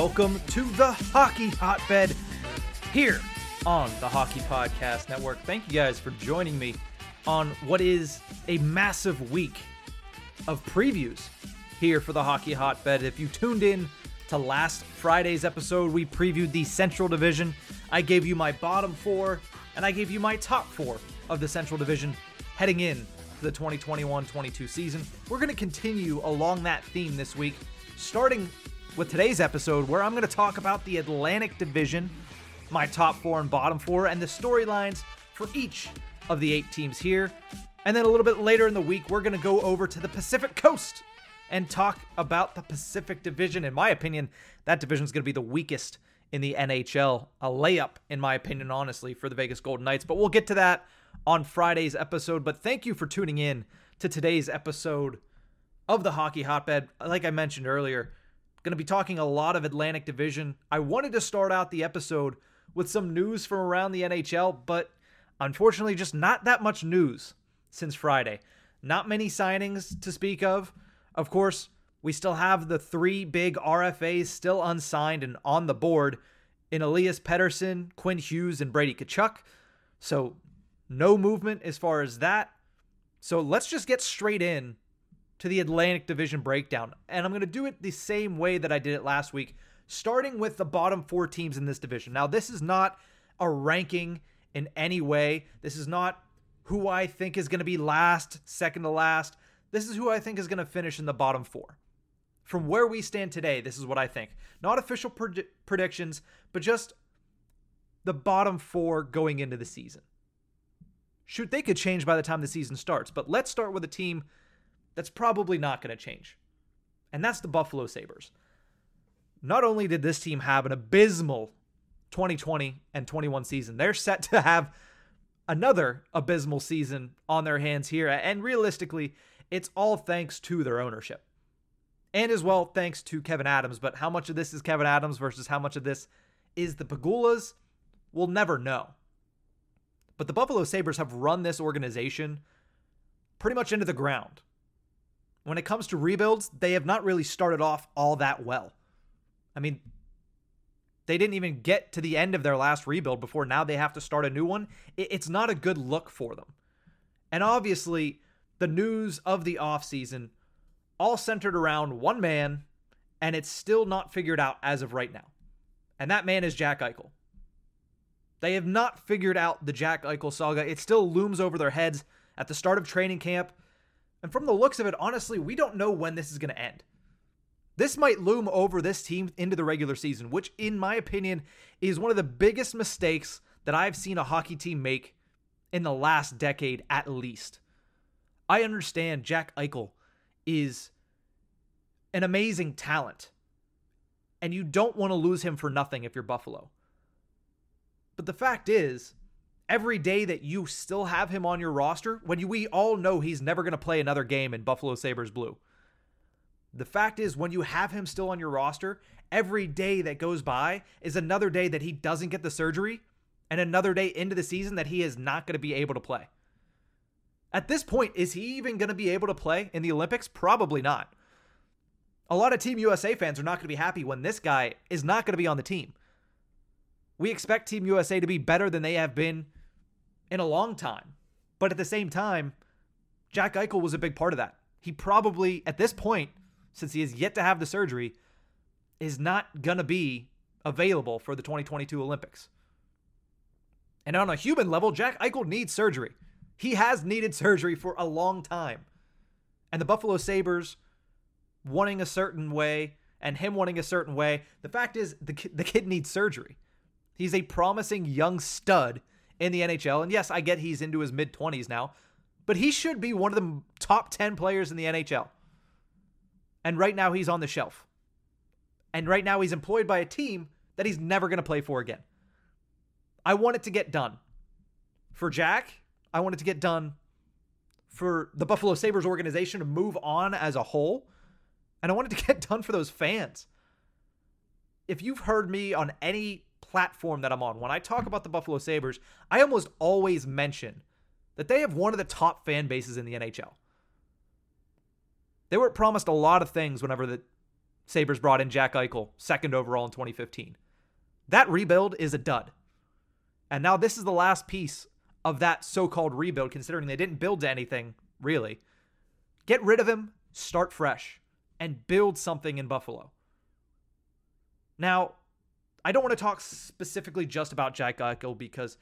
Welcome to the Hockey Hotbed here on the Hockey Podcast Network. Thank you guys for joining me on what is a massive week of previews here for the Hockey Hotbed. If you tuned in to last Friday's episode, we previewed the Central Division. I gave you my bottom four, and I gave you my top four of the Central Division heading in to the 2021 22 season. We're going to continue along that theme this week, starting with today's episode, where I'm going to talk about the Atlantic Division, my top four and bottom four, and the storylines for each of the eight teams here. And then a little bit later in the week, we're going to go over to the Pacific Coast and talk about the Pacific Division. In my opinion, that division is going to be the weakest in the NHL. A layup, in my opinion, honestly, for the Vegas Golden Knights. But we'll get to that on Friday's episode. But thank you for tuning in to today's episode of the Hockey Hotbed. Like I mentioned earlier, Going to be talking a lot of Atlantic Division. I wanted to start out the episode with some news from around the NHL, but unfortunately, just not that much news since Friday. Not many signings to speak of. Of course, we still have the three big RFAs still unsigned and on the board in Elias Pettersson, Quinn Hughes, and Brady Tkachuk. So, no movement as far as that. So, let's just get straight in to the Atlantic Division breakdown. And I'm going to do it the same way that I did it last week, starting with the bottom four teams in this division. Now, this is not a ranking in any way. This is not who I think is going to be last, second to last. This is who I think is going to finish in the bottom four. From where we stand today, this is what I think. Not official pred- predictions, but just the bottom four going into the season. Shoot, they could change by the time the season starts, but let's start with a team that's probably not going to change. And that's the Buffalo Sabres. Not only did this team have an abysmal 2020 and 21 season, they're set to have another abysmal season on their hands here. And realistically, it's all thanks to their ownership. And as well, thanks to Kevyn Adams. But how much of this is Kevyn Adams versus how much of this is the Pegulas? We'll never know. But the Buffalo Sabres have run this organization pretty much into the ground when it comes to rebuilds, they have not really started off all that well. I mean, they didn't even get to the end of their last rebuild before now they have to start a new one. It's not a good look for them. And obviously, the news of the offseason all centered around one man, and it's still not figured out as of right now. And that man is Jack Eichel. They have not figured out the Jack Eichel saga. It still looms over their heads at the start of training camp. And from the looks of it, honestly, we don't know when this is going to end. This might loom over this team into the regular season, which, in my opinion, is one of the biggest mistakes that I've seen a hockey team make in the last decade at least. I understand Jack Eichel is an amazing talent, and you don't want to lose him for nothing if you're Buffalo. But the fact is, every day that you still have him on your roster when you, we all know he's never going to play another game in Buffalo Sabres blue. The fact is, when you have him still on your roster, every day that goes by is another day that he doesn't get the surgery and another day into the season that he is not going to be able to play. At this point, is he even going to be able to play in the Olympics? Probably not. A lot of Team USA fans are not going to be happy when this guy is not going to be on the team. We expect Team USA to be better than they have been in a long time. But at the same time, Jack Eichel was a big part of that. He probably, at this point, since he has yet to have the surgery, is not going to be available for the 2022 Olympics. And on a human level, Jack Eichel needs surgery. He has needed surgery for a long time. And the Buffalo Sabres wanting a certain way and him wanting a certain way, the fact is the the kid needs surgery. He's a promising young stud in the NHL. And yes, I get he's into his mid 20s now, but he should be one of the top 10 players in the NHL. And right now he's on the shelf. And right now he's employed by a team that he's never going to play for again. I want it to get done. For Jack, I want it to get done for the Buffalo Sabres organization to move on as a whole. And I want it to get done for those fans. If you've heard me on any platform that I'm on, when I talk about the Buffalo Sabres, I almost always mention that they have one of the top fan bases in the NHL. They were promised a lot of things whenever the Sabres brought in Jack Eichel, second overall in 2015. That rebuild is a dud. And now this is the last piece of that so called rebuild, considering they didn't build to anything, really. Get rid of him, start fresh, and build something in Buffalo. Now, I don't want to talk specifically just about Jack Eichel because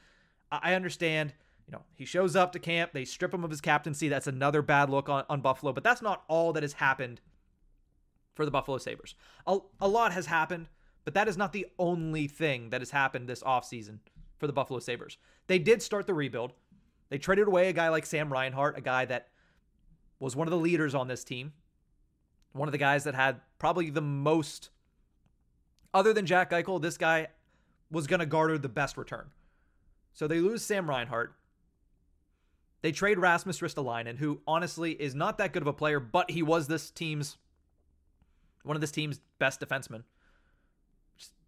I understand, you know, he shows up to camp, they strip him of his captaincy. That's another bad look on, on Buffalo, but that's not all that has happened for the Buffalo Sabres. A, a lot has happened, but that is not the only thing that has happened this offseason for the Buffalo Sabres. They did start the rebuild. They traded away a guy like Sam Reinhart, a guy that was one of the leaders on this team, one of the guys that had probably the most, other than Jack Eichel, this guy was going to garner the best return. So they lose Sam Reinhart. They trade Rasmus Ristolainen, who honestly is not that good of a player, but he was this team's one of this team's best defensemen.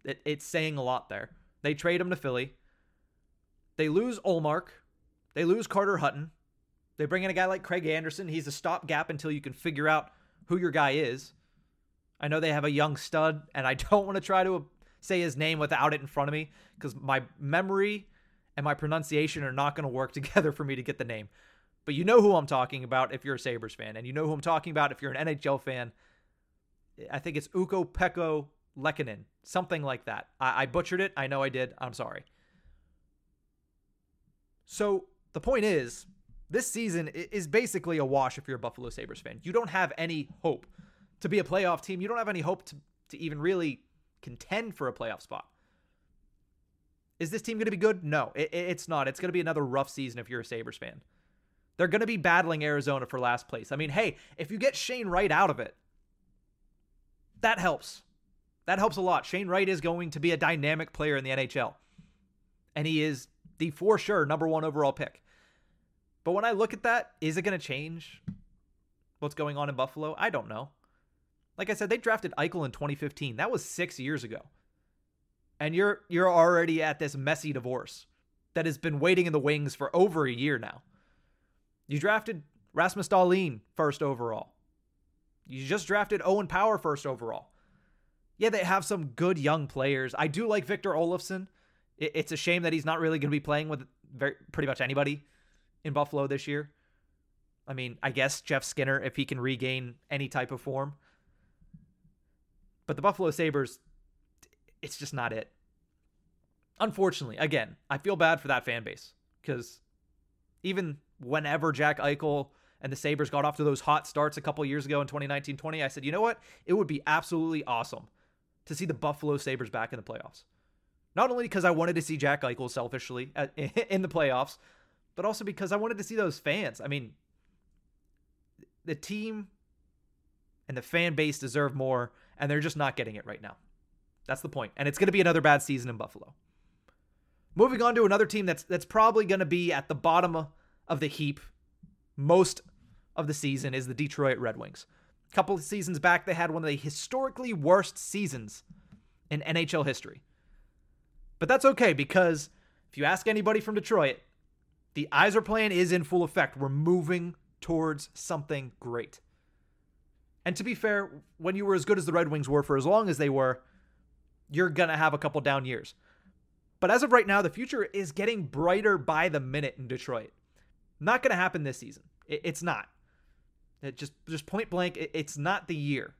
It, it's saying a lot there. They trade him to Philly. They lose Ullmark. They lose Carter Hutton. They bring in a guy like Craig Anderson. He's a stopgap until you can figure out who your guy is. I know they have a young stud, and I don't want to try to say his name without it in front of me because my memory and my pronunciation are not going to work together for me to get the name. But you know who I'm talking about if you're a Sabres fan, and you know who I'm talking about if you're an NHL fan. I think it's Ukko-Pekka Luukkonen, something like that. I, I butchered it. I know I did. I'm sorry. So the point is, this season is basically a wash if you're a Buffalo Sabres fan. You don't have any hope to be a playoff team. You don't have any hope to, to even really contend for a playoff spot. Is this team going to be good? No, it, it's not. It's going to be another rough season if you're a Sabres fan. They're going to be battling Arizona for last place. I mean, hey, if you get Shane Wright out of it, that helps. That helps a lot. Shane Wright is going to be a dynamic player in the NHL. And he is the for sure number one overall pick. But when I look at that, is it going to change what's going on in Buffalo? I don't know. Like I said, they drafted Eichel in 2015. That was six years ago. And you're you're already at this messy divorce that has been waiting in the wings for over a year now. You drafted Rasmus Dahlin first overall. You just drafted Owen Power first overall. Yeah, they have some good young players. I do like Victor Olofsson. It's a shame that he's not really going to be playing with very, pretty much anybody in Buffalo this year. I mean, I guess Jeff Skinner, if he can regain any type of form. But the Buffalo Sabres, it's just not it. Unfortunately, again, I feel bad for that fan base because even whenever Jack Eichel and the Sabres got off to those hot starts a couple years ago in 2019 20, I said, you know what? It would be absolutely awesome to see the Buffalo Sabres back in the playoffs. Not only because I wanted to see Jack Eichel selfishly at, in the playoffs, but also because I wanted to see those fans. I mean, the team and the fan base deserve more, and they're just not getting it right now. That's the point. And it's going to be another bad season in Buffalo. Moving on to another team that's that's probably going to be at the bottom of the heap most of the season is the Detroit Red Wings. A couple of seasons back, they had one of the historically worst seasons in NHL history. But that's okay because if you ask anybody from Detroit, the Yzer plan is in full effect. We're moving towards something great. And to be fair, when you were as good as the Red Wings were for as long as they were, you're going to have a couple down years. But as of right now, the future is getting brighter by the minute in Detroit. Not going to happen this season. It's not. It just just point blank, it's not the year.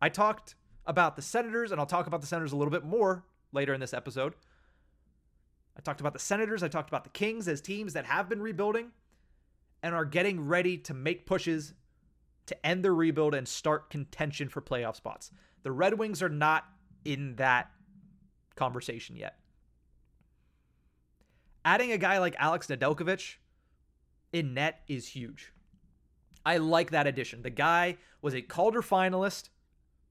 I talked about the Senators, and I'll talk about the Senators a little bit more later in this episode. I talked about the Senators. I talked about the Kings as teams that have been rebuilding and are getting ready to make pushes to end their rebuild and start contention for playoff spots. The Red Wings are not in that conversation yet. Adding a guy like Alex Nedeljkovic in net is huge. I like that addition. The guy was a Calder finalist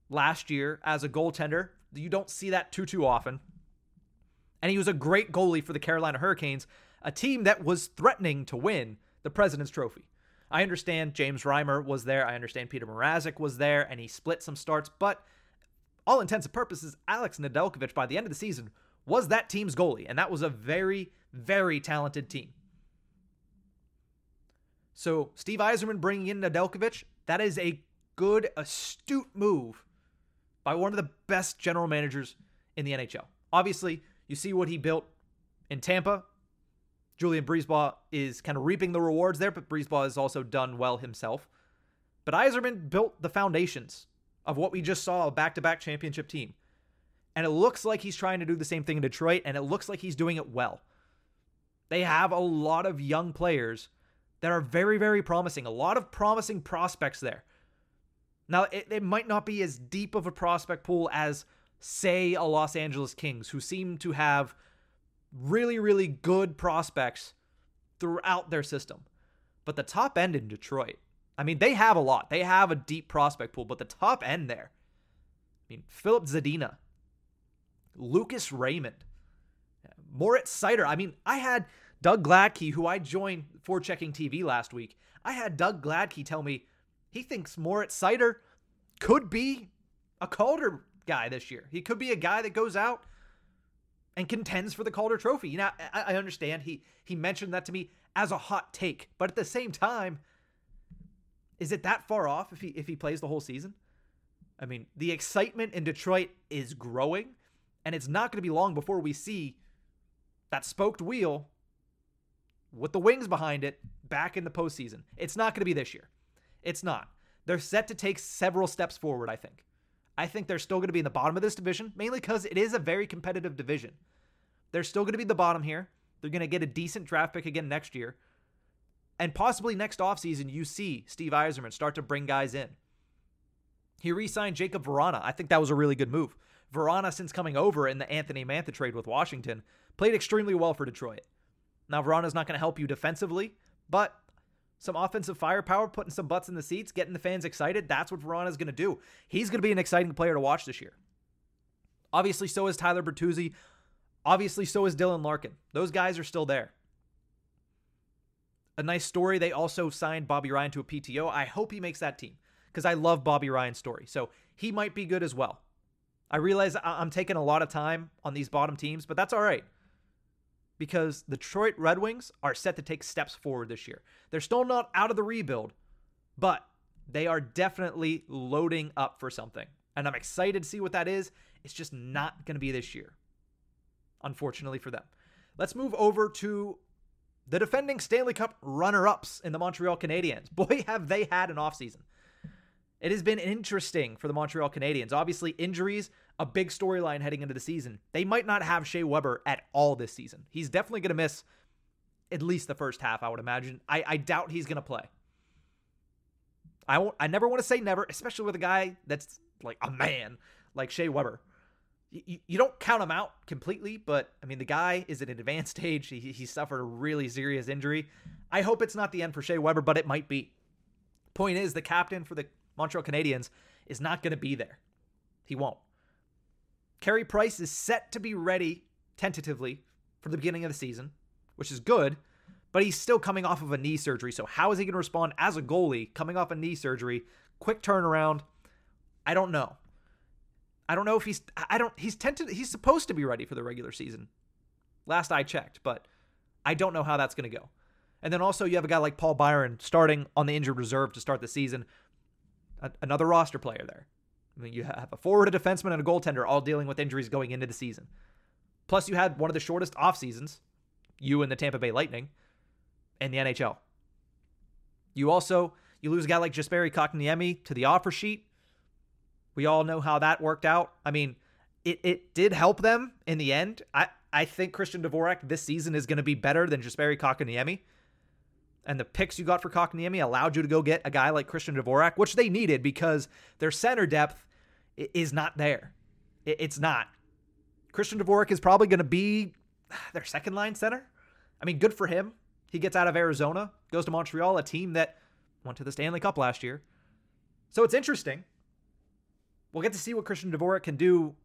last year as a goaltender. You don't see that too too often. And he was a great goalie for the Carolina Hurricanes, a team that was threatening to win the President's Trophy. I understand James Reimer was there. I understand Petr Mrazek was there, and he split some starts. But all intents and purposes, Alex Nedeljkovic by the end of the season was that team's goalie, and that was a very, very talented team. So Steve Yzerman bringing in Nedeljkovic, that is a good, astute move by one of the best general managers in the NHL. Obviously, you see what he built in Tampa. Julien BriseBois is kind of reaping the rewards there, but BriseBois has also done well himself. But Yzerman built the foundations of what we just saw a back-to-back championship team. And it looks like he's trying to do the same thing in Detroit, and it looks like he's doing it well. They have a lot of young players that are very, very promising. A lot of promising prospects there. Now, it, it might not be as deep of a prospect pool as, say, a Los Angeles Kings, who seem to have really, really good prospects throughout their system. But the top end in Detroit, I mean, they have a lot. They have a deep prospect pool, but the top end there, I mean, Filip Zadina, Lucas Raymond, Moritz Seider. I mean, I had Doug Gladkey, who I joined for checking TV last week. I had Doug Gladkey tell me he thinks Moritz Seider could be a Calder guy this year. He could be a guy that goes out and contends for the Calder Trophy. You know, I, I understand he he mentioned that to me as a hot take, but at the same time, is it that far off if he if he plays the whole season? I mean, the excitement in Detroit is growing, and it's not going to be long before we see that spoked wheel with the wings behind it back in the postseason. It's not going to be this year. It's not. They're set to take several steps forward, I think. I think they're still going to be in the bottom of this division, mainly because it is a very competitive division. They're still going to be the bottom here. They're going to get a decent draft pick again next year. And possibly next offseason, you see Steve Yzerman start to bring guys in. He re signed Jakub Vrana. I think that was a really good move. Vrana, since coming over in the Anthony Mantha trade with Washington, played extremely well for Detroit. Now, Vrana's not going to help you defensively, but some offensive firepower, putting some butts in the seats, getting the fans excited. That's what Vrana is going to do. He's going to be an exciting player to watch this year. Obviously, so is Tyler Bertuzzi. Obviously, so is Dylan Larkin. Those guys are still there. A nice story. They also signed Bobby Ryan to a PTO. I hope he makes that team because I love Bobby Ryan's story. So he might be good as well. I realize I'm taking a lot of time on these bottom teams, but that's all right because the Detroit Red Wings are set to take steps forward this year. They're still not out of the rebuild, but they are definitely loading up for something. And I'm excited to see what that is. It's just not going to be this year, unfortunately for them. Let's move over to the defending Stanley Cup runner ups in the Montreal Canadiens. Boy, have they had an offseason. It has been interesting for the Montreal Canadiens. Obviously, injuries, a big storyline heading into the season. They might not have Shea Weber at all this season. He's definitely going to miss at least the first half, I would imagine. I, I doubt he's going to play. I won't, I never want to say never, especially with a guy that's like a man like Shea Weber. You, you don't count him out completely, but I mean, the guy is at an advanced age. He, he suffered a really serious injury. I hope it's not the end for Shea Weber, but it might be. Point is, the captain for the Montreal Canadiens is not going to be there. He won't. Carey Price is set to be ready tentatively for the beginning of the season, which is good, but he's still coming off of a knee surgery. So, how is he going to respond as a goalie coming off a knee surgery? Quick turnaround. I don't know. I don't know if he's I don't he's tented he's supposed to be ready for the regular season. Last I checked, but I don't know how that's going to go. And then also you have a guy like Paul Byron starting on the injured reserve to start the season another roster player there. I mean, you have a forward, a defenseman, and a goaltender all dealing with injuries going into the season. Plus, you had one of the shortest off seasons, you and the Tampa Bay Lightning, and the NHL. You also you lose a guy like Jesperi Kotkaniemi to the offer sheet. We all know how that worked out. I mean, it, it did help them in the end. I, I think Christian Dvorak this season is going to be better than Jesperi Kotkaniemi and the picks you got for Kotkaniemi allowed you to go get a guy like Christian Dvorak, which they needed because their center depth is not there. It's not. Christian Dvorak is probably going to be their second line center. I mean, good for him. He gets out of Arizona, goes to Montreal, a team that went to the Stanley Cup last year. So it's interesting. We'll get to see what Christian Dvorak can do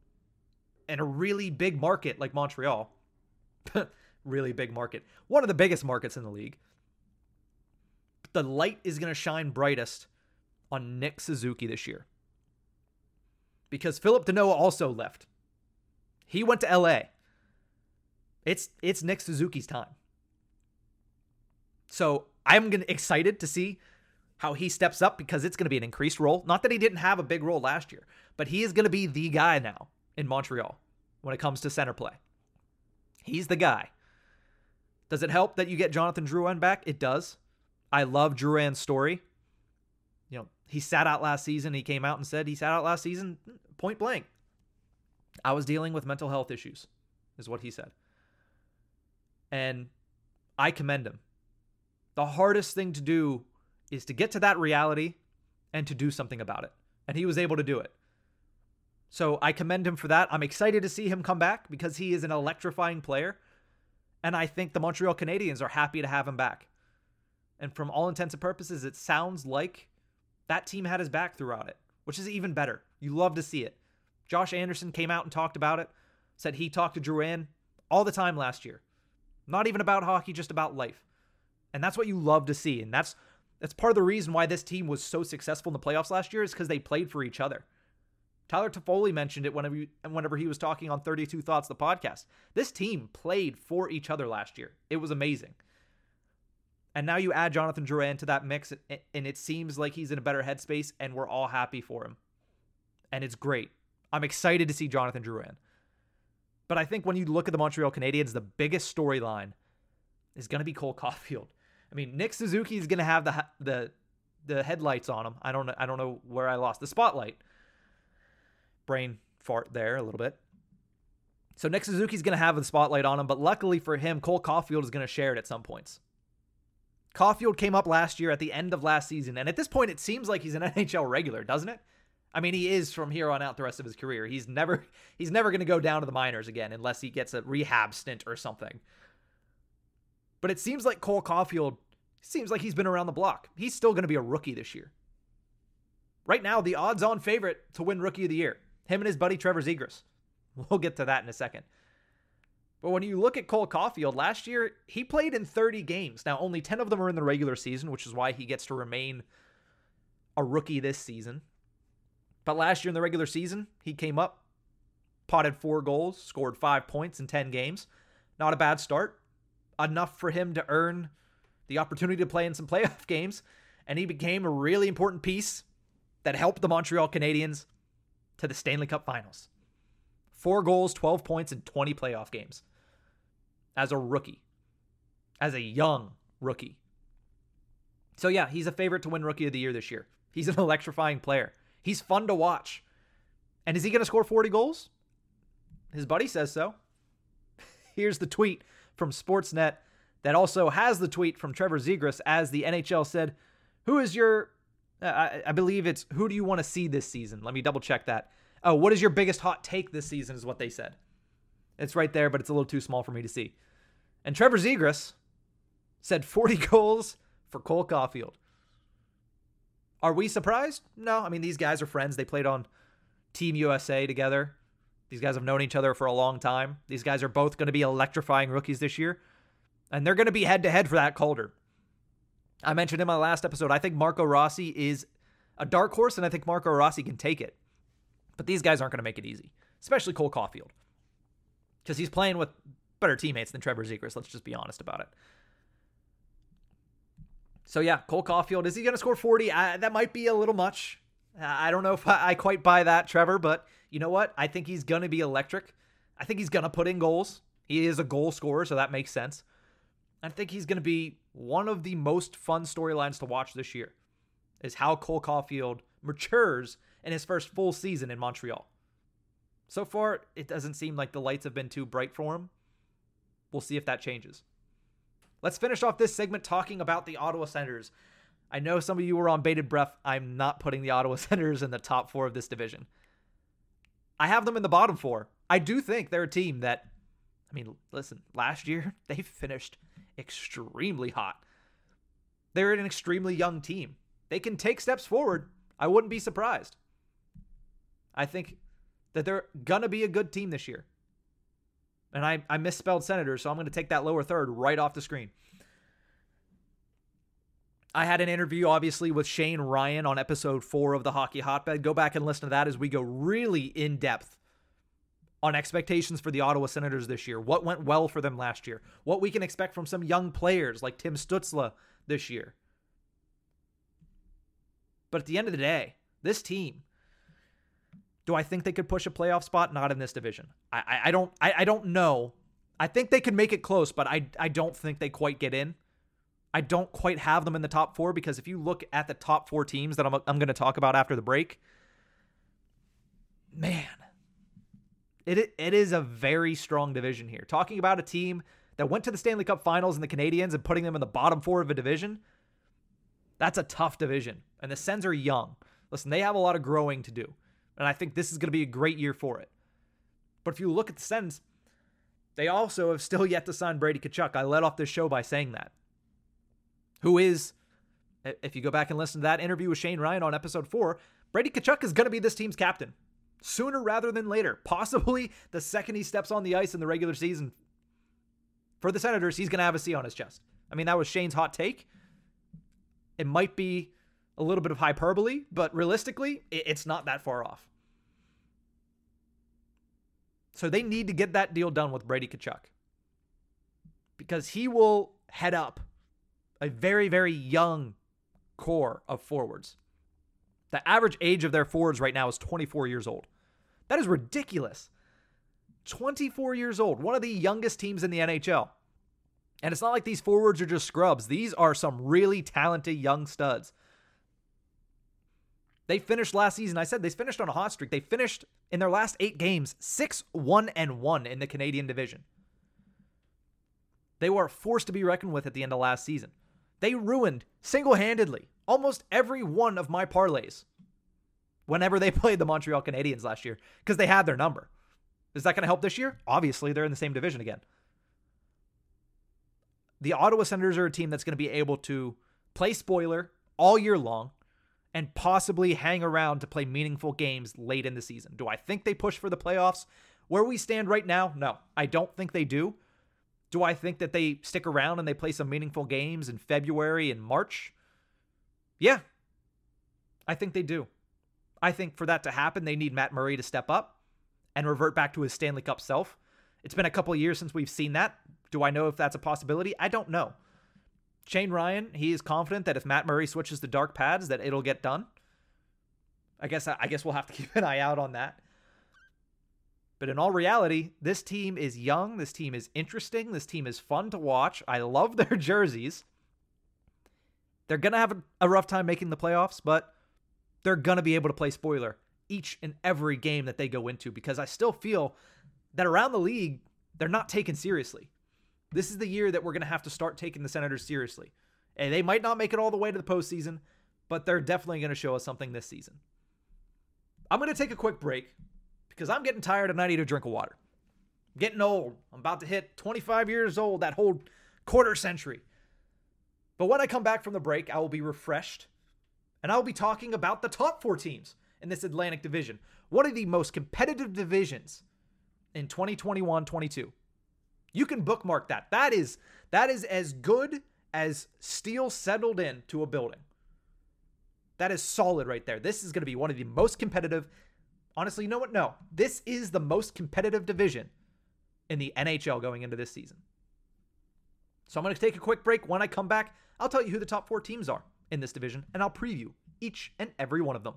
in a really big market like Montreal. really big market. One of the biggest markets in the league. The light is going to shine brightest on Nick Suzuki this year. Because Phillip Danault also left. He went to LA. It's it's Nick Suzuki's time. So I'm gonna excited to see how he steps up because it's gonna be an increased role. Not that he didn't have a big role last year, but he is gonna be the guy now in Montreal when it comes to center play. He's the guy. Does it help that you get Jonathan Drouin back? It does. I love Drouin's story. You know, he sat out last season. He came out and said he sat out last season point blank. I was dealing with mental health issues, is what he said. And I commend him. The hardest thing to do is to get to that reality and to do something about it. And he was able to do it. So I commend him for that. I'm excited to see him come back because he is an electrifying player. And I think the Montreal Canadiens are happy to have him back. And from all intents and purposes, it sounds like that team had his back throughout it, which is even better. You love to see it. Josh Anderson came out and talked about it, said he talked to Drouin all the time last year. Not even about hockey, just about life. And that's what you love to see. And that's that's part of the reason why this team was so successful in the playoffs last year is because they played for each other. Tyler Toffoli mentioned it whenever he, whenever he was talking on 32 Thoughts, the podcast. This team played for each other last year. It was amazing. And now you add Jonathan Drouin to that mix, and it seems like he's in a better headspace, and we're all happy for him. And it's great. I'm excited to see Jonathan Drouin. But I think when you look at the Montreal Canadiens, the biggest storyline is going to be Cole Caufield. I mean, Nick Suzuki is going to have the the the headlights on him. I don't. I don't know where I lost the spotlight. Brain fart there a little bit. So Nick Suzuki's going to have the spotlight on him, but luckily for him, Cole Caufield is going to share it at some points. Caufield came up last year at the end of last season, and at this point, it seems like he's an NHL regular, doesn't it? I mean, he is from here on out the rest of his career. He's never he's never going to go down to the minors again unless he gets a rehab stint or something. But it seems like Cole Caufield seems like he's been around the block. He's still going to be a rookie this year. Right now, the odds-on favorite to win Rookie of the Year, him and his buddy Trevor Zegras. We'll get to that in a second. But when you look at Cole Caufield, last year he played in 30 games. Now, only 10 of them are in the regular season, which is why he gets to remain a rookie this season. But last year in the regular season, he came up, potted four goals, scored five points in 10 games. Not a bad start. Enough for him to earn the opportunity to play in some playoff games. And he became a really important piece that helped the Montreal Canadiens to the Stanley Cup finals. Four goals, 12 points in 20 playoff games as a rookie, as a young rookie. So, yeah, he's a favorite to win Rookie of the Year this year. He's an electrifying player. He's fun to watch. And is he going to score 40 goals? His buddy says so. Here's the tweet from Sportsnet that also has the tweet from Trevor Zegras as the NHL said, Who is your, uh, I, I believe it's, who do you want to see this season? Let me double check that. Oh, what is your biggest hot take this season is what they said. It's right there, but it's a little too small for me to see. And Trevor Zegras said 40 goals for Cole Caufield. Are we surprised? No. I mean, these guys are friends. They played on Team USA together. These guys have known each other for a long time. These guys are both going to be electrifying rookies this year. And they're going to be head to head for that Calder. I mentioned in my last episode, I think Marco Rossi is a dark horse, and I think Marco Rossi can take it. But these guys aren't going to make it easy, especially Cole Caufield, Because he's playing with better teammates than Trevor Zegras. Let's just be honest about it. So yeah, Cole Caufield, is he going to score 40? I, that might be a little much. I don't know if I, I quite buy that, Trevor, but you know what? I think he's going to be electric. I think he's going to put in goals. He is a goal scorer, so that makes sense. I think he's going to be one of the most fun storylines to watch this year is how Cole Caufield matures in his first full season in Montreal. So far, it doesn't seem like the lights have been too bright for him. We'll see if that changes. Let's finish off this segment talking about the Ottawa Senators. I know some of you were on bated breath. I'm not putting the Ottawa Senators in the top four of this division. I have them in the bottom four. I do think they're a team that, I mean, listen, last year they finished extremely hot. They're an extremely young team. they can take steps forward, I wouldn't be surprised. I think that they're going to be a good team this year. And I, I misspelled senator, so I'm going to take that lower third right off the screen. I had an interview, obviously, with Shane Ryan on episode four of the Hockey Hotbed. Go back and listen to that as we go really in depth on expectations for the Ottawa Senators this year. What went well for them last year? What we can expect from some young players like Tim Stützle this year. But at the end of the day, this team, do I think they could push a playoff spot? Not in this division. I, I, I don't I, I don't know. I think they could make it close, but I I don't think they quite get in. I don't quite have them in the top four because if you look at the top four teams that I'm, I'm going to talk about after the break, man, it, it is a very strong division here. Talking about a team that went to the Stanley Cup finals and the Canadiens and putting them in the bottom four of a division, that's a tough division. And the Sens are young. Listen, they have a lot of growing to do. And I think this is going to be a great year for it. But if you look at the Sens, they also have still yet to sign Brady Tkachuk. I led off this show by saying that who is, if you go back and listen to that interview with Shane Ryan on episode four, Brady Tkachuk is going to be this team's captain sooner rather than later. Possibly the second he steps on the ice in the regular season for the Senators, he's going to have a C on his chest. I mean, that was Shane's hot take. It might be a little bit of hyperbole, but realistically, it's not that far off. So they need to get that deal done with Brady Tkachuk because he will head up a very, very young core of forwards. The average age of their forwards right now is 24 years old. That is ridiculous. 24 years old, one of the youngest teams in the NHL. And it's not like these forwards are just scrubs. These are some really talented young studs. They finished last season. I said they finished on a hot streak. They finished in their last eight games 6 1 and 1 in the Canadian division. They were forced to be reckoned with at the end of last season. They ruined single handedly almost every one of my parlays whenever they played the Montreal Canadiens last year because they had their number. Is that going to help this year? Obviously, they're in the same division again. The Ottawa Senators are a team that's going to be able to play spoiler all year long and possibly hang around to play meaningful games late in the season. Do I think they push for the playoffs? Where we stand right now, no, I don't think they do. Do I think that they stick around and they play some meaningful games in February and March? Yeah, I think they do. I think for that to happen, they need Matt Murray to step up and revert back to his Stanley Cup self. It's been a couple years since we've seen that. Do I know if that's a possibility? I don't know. Shane Ryan, he is confident that if Matt Murray switches to dark pads, that it'll get done. I guess I guess we'll have to keep an eye out on that. But in all reality, this team is young. This team is interesting. This team is fun to watch. I love their jerseys. They're to have a rough time making the playoffs, but they're to be able to play spoiler each and every game that they go into because I still feel that around the league, they're not taken seriously. This is the year that we're going to have to start taking the Senators seriously. And they might not make it all the way to the postseason, but they're definitely going to show us something this season. I'm going to take a quick break because I'm getting tired and I need a drink of water. I'm getting old. I'm about to hit 25 years old, that whole quarter century. But when I come back from the break, I will be refreshed and I will be talking about the top four teams in this Atlantic Division. One of the most competitive divisions in 2021-22. You can bookmark that. That is that is as good as steel settled in to a building. That is solid right there. This is going to be one of the most competitive honestly, you know what? No. This is the most competitive division in the NHL going into this season. So I'm going to take a quick break. When I come back, I'll tell you who the top four teams are in this division, and I'll preview each and every one of them.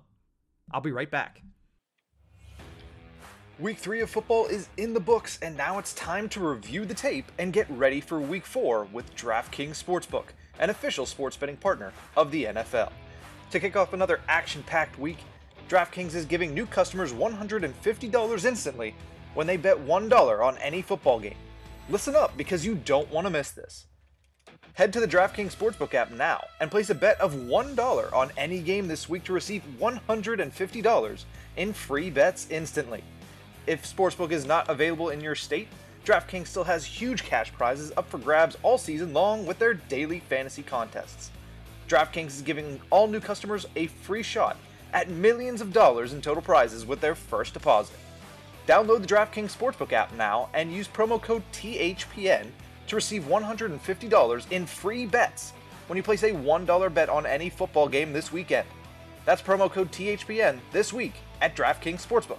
I'll be right back. Week three of football is in the books, and now it's time to review the tape and get ready for week four with DraftKings Sportsbook, an official sports betting partner of the NFL. To kick off another action packed week, DraftKings is giving new customers $150 instantly when they bet $1 on any football game. Listen up because you don't want to miss this. Head to the DraftKings Sportsbook app now and place a bet of $1 on any game this week to receive $150 in free bets instantly. If Sportsbook is not available in your state, DraftKings still has huge cash prizes up for grabs all season long with their daily fantasy contests. DraftKings is giving all new customers a free shot at millions of dollars in total prizes with their first deposit. Download the DraftKings Sportsbook app now and use promo code THPN to receive $150 in free bets when you place a $1 bet on any football game this weekend. That's promo code THPN this week at DraftKings Sportsbook,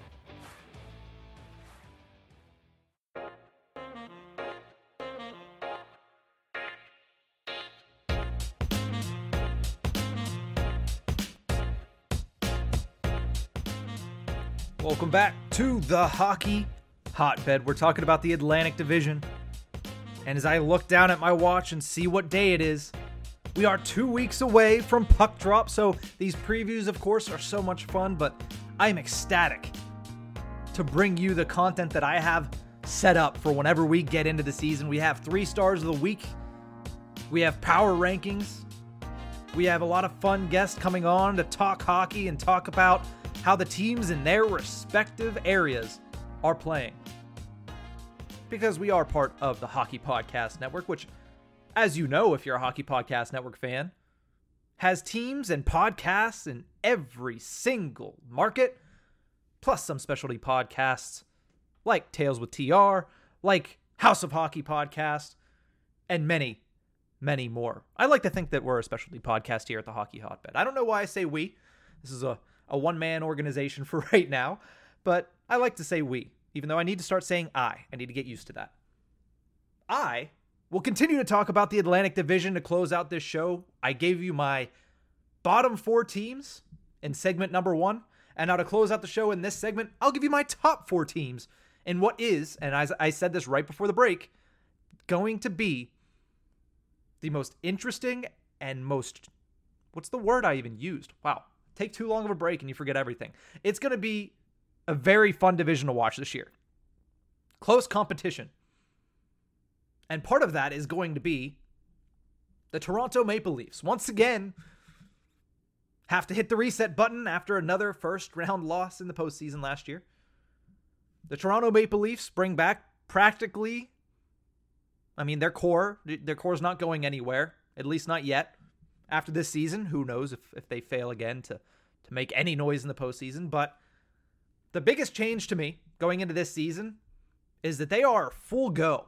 Welcome back to the hockey hotbed. We're talking about the Atlantic Division. And as I look down at my watch and see what day it is, we are two weeks away from puck drop. So these previews, of course, are so much fun, but I'm ecstatic to bring you the content that I have set up for whenever we get into the season. We have three stars of the week, we have power rankings, we have a lot of fun guests coming on to talk hockey and talk about how the teams in their respective areas are playing. Because we are part of the Hockey Podcast Network, which, as you know, if you're a Hockey Podcast Network fan, has teams and podcasts in every single market, plus some specialty podcasts like Tales with TR, like House of Hockey Podcast, and many, many more. I like to think that we're a specialty podcast here at the Hockey Hotbed. I don't know why I say we. This is a a one man organization for right now, but I like to say we, even though I need to start saying I. I need to get used to that. I will continue to talk about the Atlantic Division to close out this show. I gave you my bottom four teams in segment number one. And now to close out the show in this segment, I'll give you my top four teams in what is, and as I said this right before the break, going to be the most interesting and most what's the word I even used? Wow. Take too long of a break and you forget everything. It's going to be a very fun division to watch this year. Close competition. And part of that is going to be the Toronto Maple Leafs. Once again, have to hit the reset button after another first round loss in the postseason last year. The Toronto Maple Leafs bring back practically, I mean, their core. Their core is not going anywhere, at least not yet after this season. Who knows if, if they fail again to, to make any noise in the postseason. But the biggest change to me going into this season is that they are full go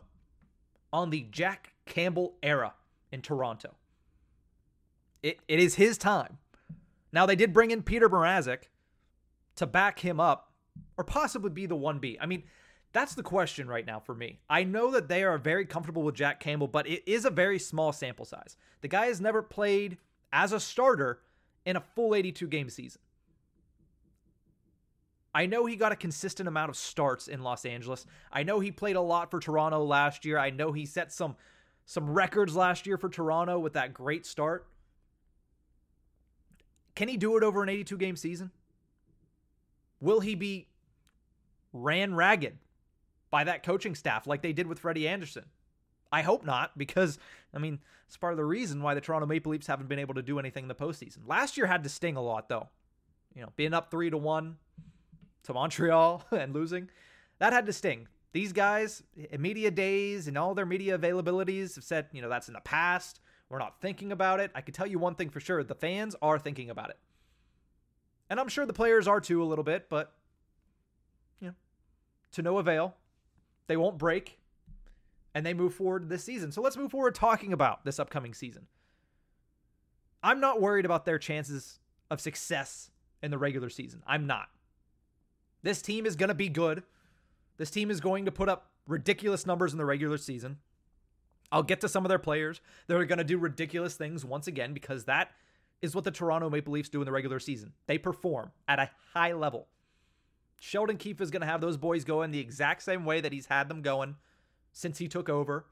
on the Jack Campbell era in Toronto. It, it is his time. Now, they did bring in Petr Mrazek to back him up or possibly be the 1B. I mean, that's the question right now for me. I know that they are very comfortable with Jack Campbell, but it is a very small sample size. The guy has never played as a starter in a full 82 game season. I know he got a consistent amount of starts in Los Angeles. I know he played a lot for Toronto last year. I know he set some some records last year for Toronto with that great start. Can he do it over an 82 game season? Will he be ran ragged by that coaching staff like they did with Freddie Andersen. I hope not, because I mean it's part of the reason why the Toronto Maple Leafs haven't been able to do anything in the postseason. Last year had to sting a lot, though. You know, being up three to one to Montreal and losing, that had to sting. These guys, media days and all their media availabilities have said, you know, that's in the past. We're not thinking about it. I can tell you one thing for sure the fans are thinking about it. And I'm sure the players are too a little bit, but, you know, to no avail. They won't break, and they move forward this season. So let's move forward talking about this upcoming season. I'm not worried about their chances of success in the regular season. I'm not. This team is going to be good. This team is going to put up ridiculous numbers in the regular season. I'll get to some of their players. They're going to do ridiculous things once again because that is what the Toronto Maple Leafs do in the regular season. They perform at a high level. Sheldon Keefe is going to have those boys going the exact same way that he's had them going since he took over.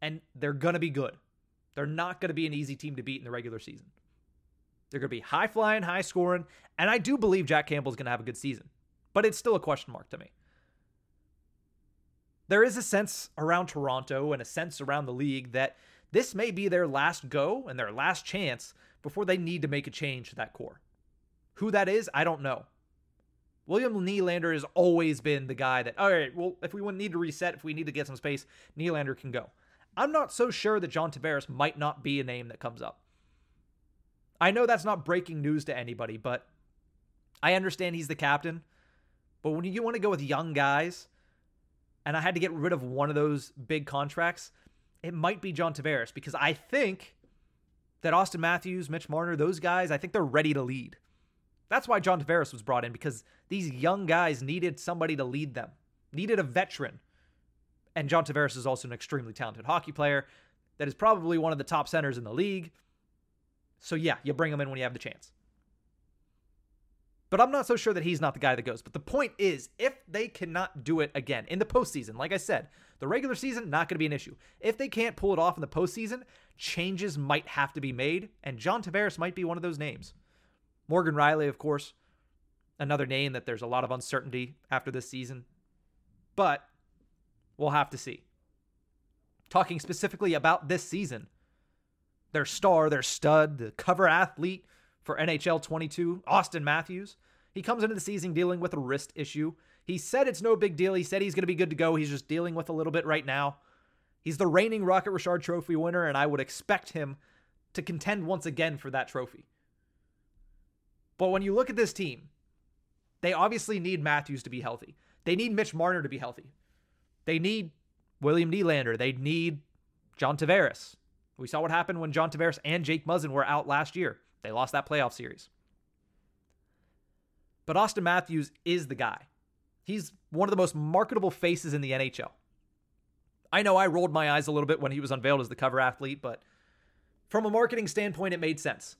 And they're going to be good. They're not going to be an easy team to beat in the regular season. They're going to be high flying, high scoring. And I do believe Jack Campbell is going to have a good season, but it's still a question mark to me. there is a sense around Toronto and a sense around the league that this may be their last go and their last chance before they need to make a change to that core. Who that is, I don't know. William Nylander has always been the guy that, all right, well, if we need to reset, if we need to get some space, Nylander can go. I'm not so sure that John Tavares might not be a name that comes up. I know that's not breaking news to anybody, but I understand he's the captain. But when you want to go with young guys, and I had to get rid of one of those big contracts, it might be John Tavares because I think that Auston Matthews, Mitch Marner, those guys, I think they're ready to lead. That's why John Tavares was brought in because these young guys needed somebody to lead them, needed a veteran. And John Tavares is also an extremely talented hockey player that is probably one of the top centers in the league. So, yeah, you bring him in when you have the chance. But I'm not so sure that he's not the guy that goes. But the point is, if they cannot do it again in the postseason, like I said, the regular season, not going to be an issue. If they can't pull it off in the postseason, changes might have to be made. And John Tavares might be one of those names. Morgan Rielly, of course, another name that there's a lot of uncertainty after this season. But we'll have to see. Talking specifically about this season, their star, their stud, the cover athlete for NHL 22, Auston Matthews. He comes into the season dealing with a wrist issue. He said it's no big deal. He said he's going to be good to go. He's just dealing with a little bit right now. He's the reigning Rocket Richard Trophy winner, and I would expect him to contend once again for that trophy. But when you look at this team, they obviously need Matthews to be healthy. They need Mitch Marner to be healthy. They need William Nylander. They need John Tavares. We saw what happened when John Tavares and Jake Muzzin were out last year. They lost that playoff series. But Auston Matthews is the guy. He's one of the most marketable faces in the NHL. I know I rolled my eyes a little bit when he was unveiled as the cover athlete, but from a marketing standpoint, it made sense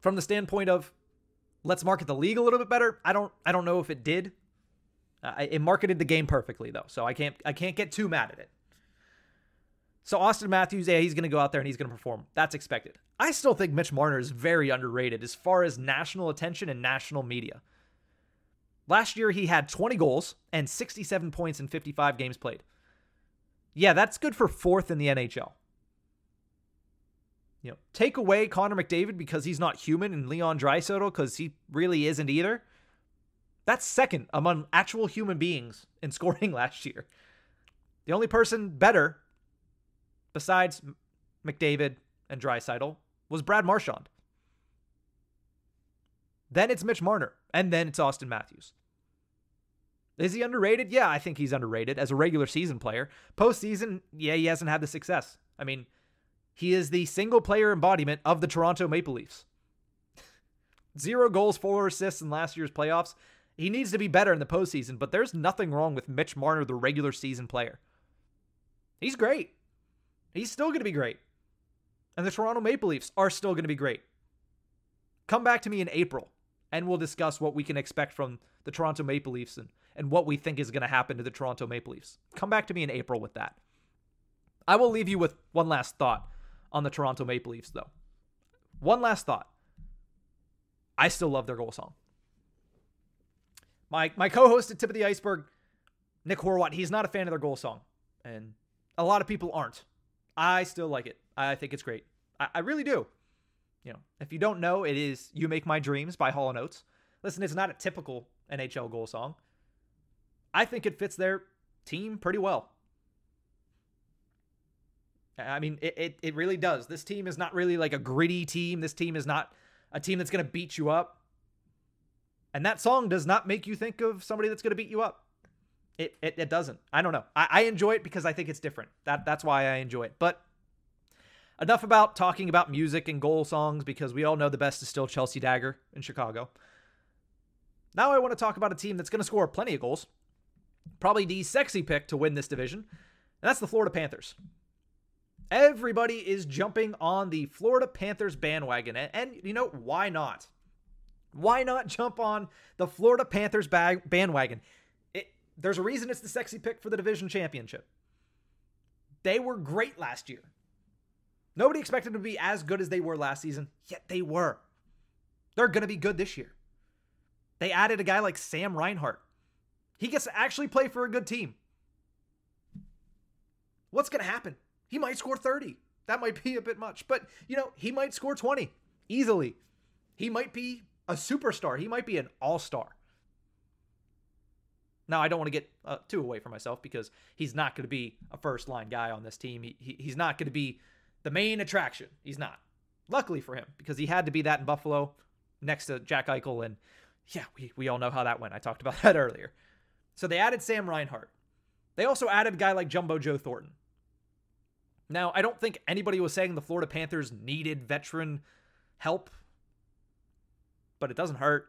from the standpoint of let's market the league a little bit better. I don't I don't know if it did. Uh, it marketed the game perfectly though, so I can't I can't get too mad at it. So Auston Matthews, yeah, he's going to go out there and he's going to perform. That's expected. I still think Mitch Marner is very underrated as far as national attention and national media. Last year he had 20 goals and 67 points in 55 games played. Yeah, that's good for fourth in the NHL. You know, take away Connor McDavid because he's not human and Leon Draisaitl because he really isn't either. That's second among actual human beings in scoring last year. The only person better besides McDavid and Draisaitl was Brad Marchand. Then it's Mitch Marner, and then it's Auston Matthews. Is he underrated? Yeah, I think he's underrated as a regular season player. Postseason, yeah, he hasn't had the success. I mean, he is the single player embodiment of the Toronto Maple Leafs. Zero goals, four assists in last year's playoffs. He needs to be better in the postseason, but there's nothing wrong with Mitch Marner, the regular season player. He's great. He's still going to be great. And the Toronto Maple Leafs are still going to be great. Come back to me in April, and we'll discuss what we can expect from the Toronto Maple Leafs and, and what we think is going to happen to the Toronto Maple Leafs. Come back to me in April with that. I will leave you with one last thought on the Toronto Maple Leafs, though. One last thought. I still love their goal song. My my co-host at Tip of the Iceberg, Nick Horwat, he's not a fan of their goal song, and a lot of people aren't. I still like it. I think it's great. I, I really do. You know, if you don't know, it is "You Make My Dreams" by Hall & Oates. Listen, it's not a typical NHL goal song. I think it fits their team pretty well. I mean, it, it, it really does. This team is not really like a gritty team. This team is not a team that's going to beat you up. And that song does not make you think of somebody that's going to beat you up. It, it, it doesn't. I don't know. I, I enjoy it because I think it's different. That That's why I enjoy it. But enough about talking about music and goal songs because we all know the best is still Chelsea Dagger in Chicago. Now I want to talk about a team that's going to score plenty of goals. Probably the sexy pick to win this division. And that's the Florida Panthers. Everybody is jumping on the Florida Panthers bandwagon. And, and you know, why not? Why not jump on the Florida Panthers bag, bandwagon? It, there's a reason it's the sexy pick for the division championship. They were great last year. Nobody expected them to be as good as they were last season, yet they were. They're going to be good this year. They added a guy like Sam Reinhart. He gets to actually play for a good team. What's going to happen? He might score 30. That might be a bit much, but you know, he might score 20 easily. He might be a superstar. He might be an all-star. Now, I don't want to get uh, too away from myself because he's not going to be a first line guy on this team. He, he, he's not going to be the main attraction. He's not. Luckily for him, because he had to be that in Buffalo next to Jack Eichel. And yeah, we, we all know how that went. I talked about that earlier. So they added Sam Reinhart. They also added a guy like Jumbo Joe Thornton. Now, I don't think anybody was saying the Florida Panthers needed veteran help, but it doesn't hurt.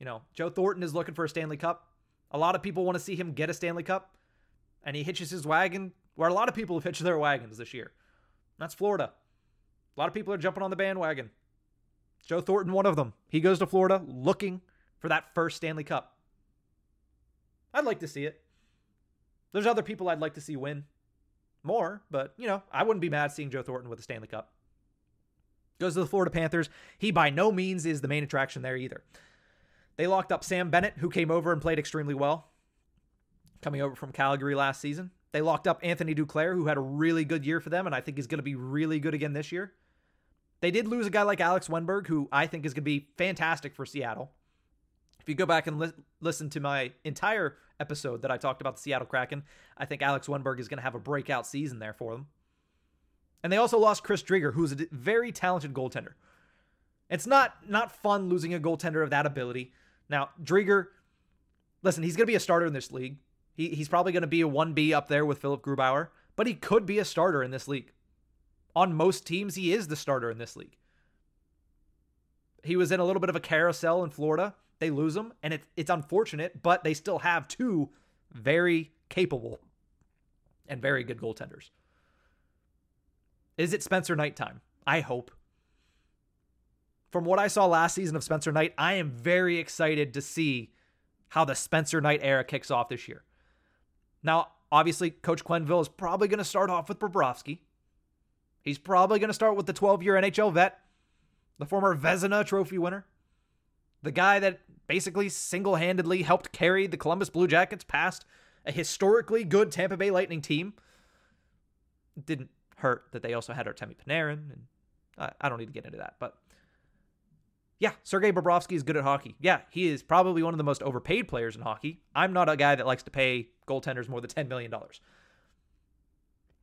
You know, Joe Thornton is looking for a Stanley Cup. A lot of people want to see him get a Stanley Cup, and he hitches his wagon where a lot of people have hitched their wagons this year. That's Florida. A lot of people are jumping on the bandwagon. Joe Thornton, one of them. He goes to Florida looking for that first Stanley Cup. I'd like to see it. There's other people I'd like to see win more, but, you know, I wouldn't be mad seeing Joe Thornton with a Stanley Cup. Goes to the Florida Panthers. He by no means is the main attraction there either. They locked up Sam Bennett, who came over and played extremely well, coming over from Calgary last season. They locked up Anthony Duclair, who had a really good year for them, and I think is going to be really good again this year. They did lose a guy like Alex Wennberg, who I think is going to be fantastic for Seattle. If you go back and li- listen to my entire episode that I talked about the Seattle Kraken, I think Alex Wennberg is going to have a breakout season there for them. And they also lost Chris Driedger, who's a very talented goaltender. It's not not fun losing a goaltender of that ability. Now, Driedger, listen, he's going to be a starter in this league. He, he's probably going to be a 1B up there with Philipp Grubauer, but he could be a starter in this league. On most teams, he is the starter in this league. He was in a little bit of a carousel in Florida. They lose them, and it, it's unfortunate, but they still have two very capable and very good goaltenders. Is it Spencer Knight time? I hope from what I saw last season of Spencer Knight, I am very excited to see how the Spencer Knight era kicks off this year. Now, obviously, Coach Quenneville is probably going to start off with Bobrovsky. He's probably going to start with the 12 year NHL vet, the former Vezina trophy winner, the guy that basically single handedly helped carry the Columbus Blue Jackets past a historically good Tampa Bay Lightning team. It didn't hurt that they also had Artemi Panarin, and I, I don't need to get into that, but yeah, Sergei Bobrovsky is good at hockey. Yeah, he is probably one of the most overpaid players in hockey. I'm not a guy that likes to pay goaltenders more than $10 million,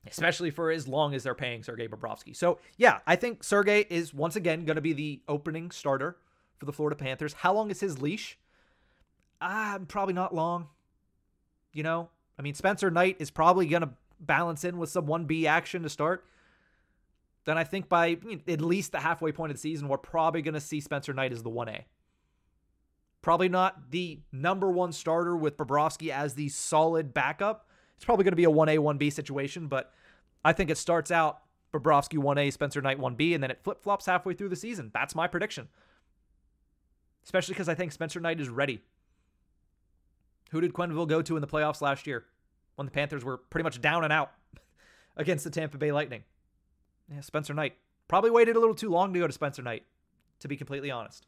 especially for as long as they're paying Sergei Bobrovsky. So, yeah, I think Sergei is once again going to be the opening starter for the Florida Panthers. How long is his leash? Ah, probably not long. You know, I mean, Spencer Knight is probably going to balance in with some 1B action to start then I think by at least the halfway point of the season, we're probably going to see Spencer Knight as the 1A. Probably not the number one starter with Bobrovsky as the solid backup. It's probably going to be a 1A, 1B situation, but I think it starts out Bobrovsky 1A, Spencer Knight 1B, and then it flip flops halfway through the season. That's my prediction. Especially because I think Spencer Knight is ready. Who did Quenneville go to in the playoffs last year when the Panthers were pretty much down and out against the Tampa Bay Lightning? Yeah, Spencer Knight. Probably waited a little too long to go to Spencer Knight, to be completely honest.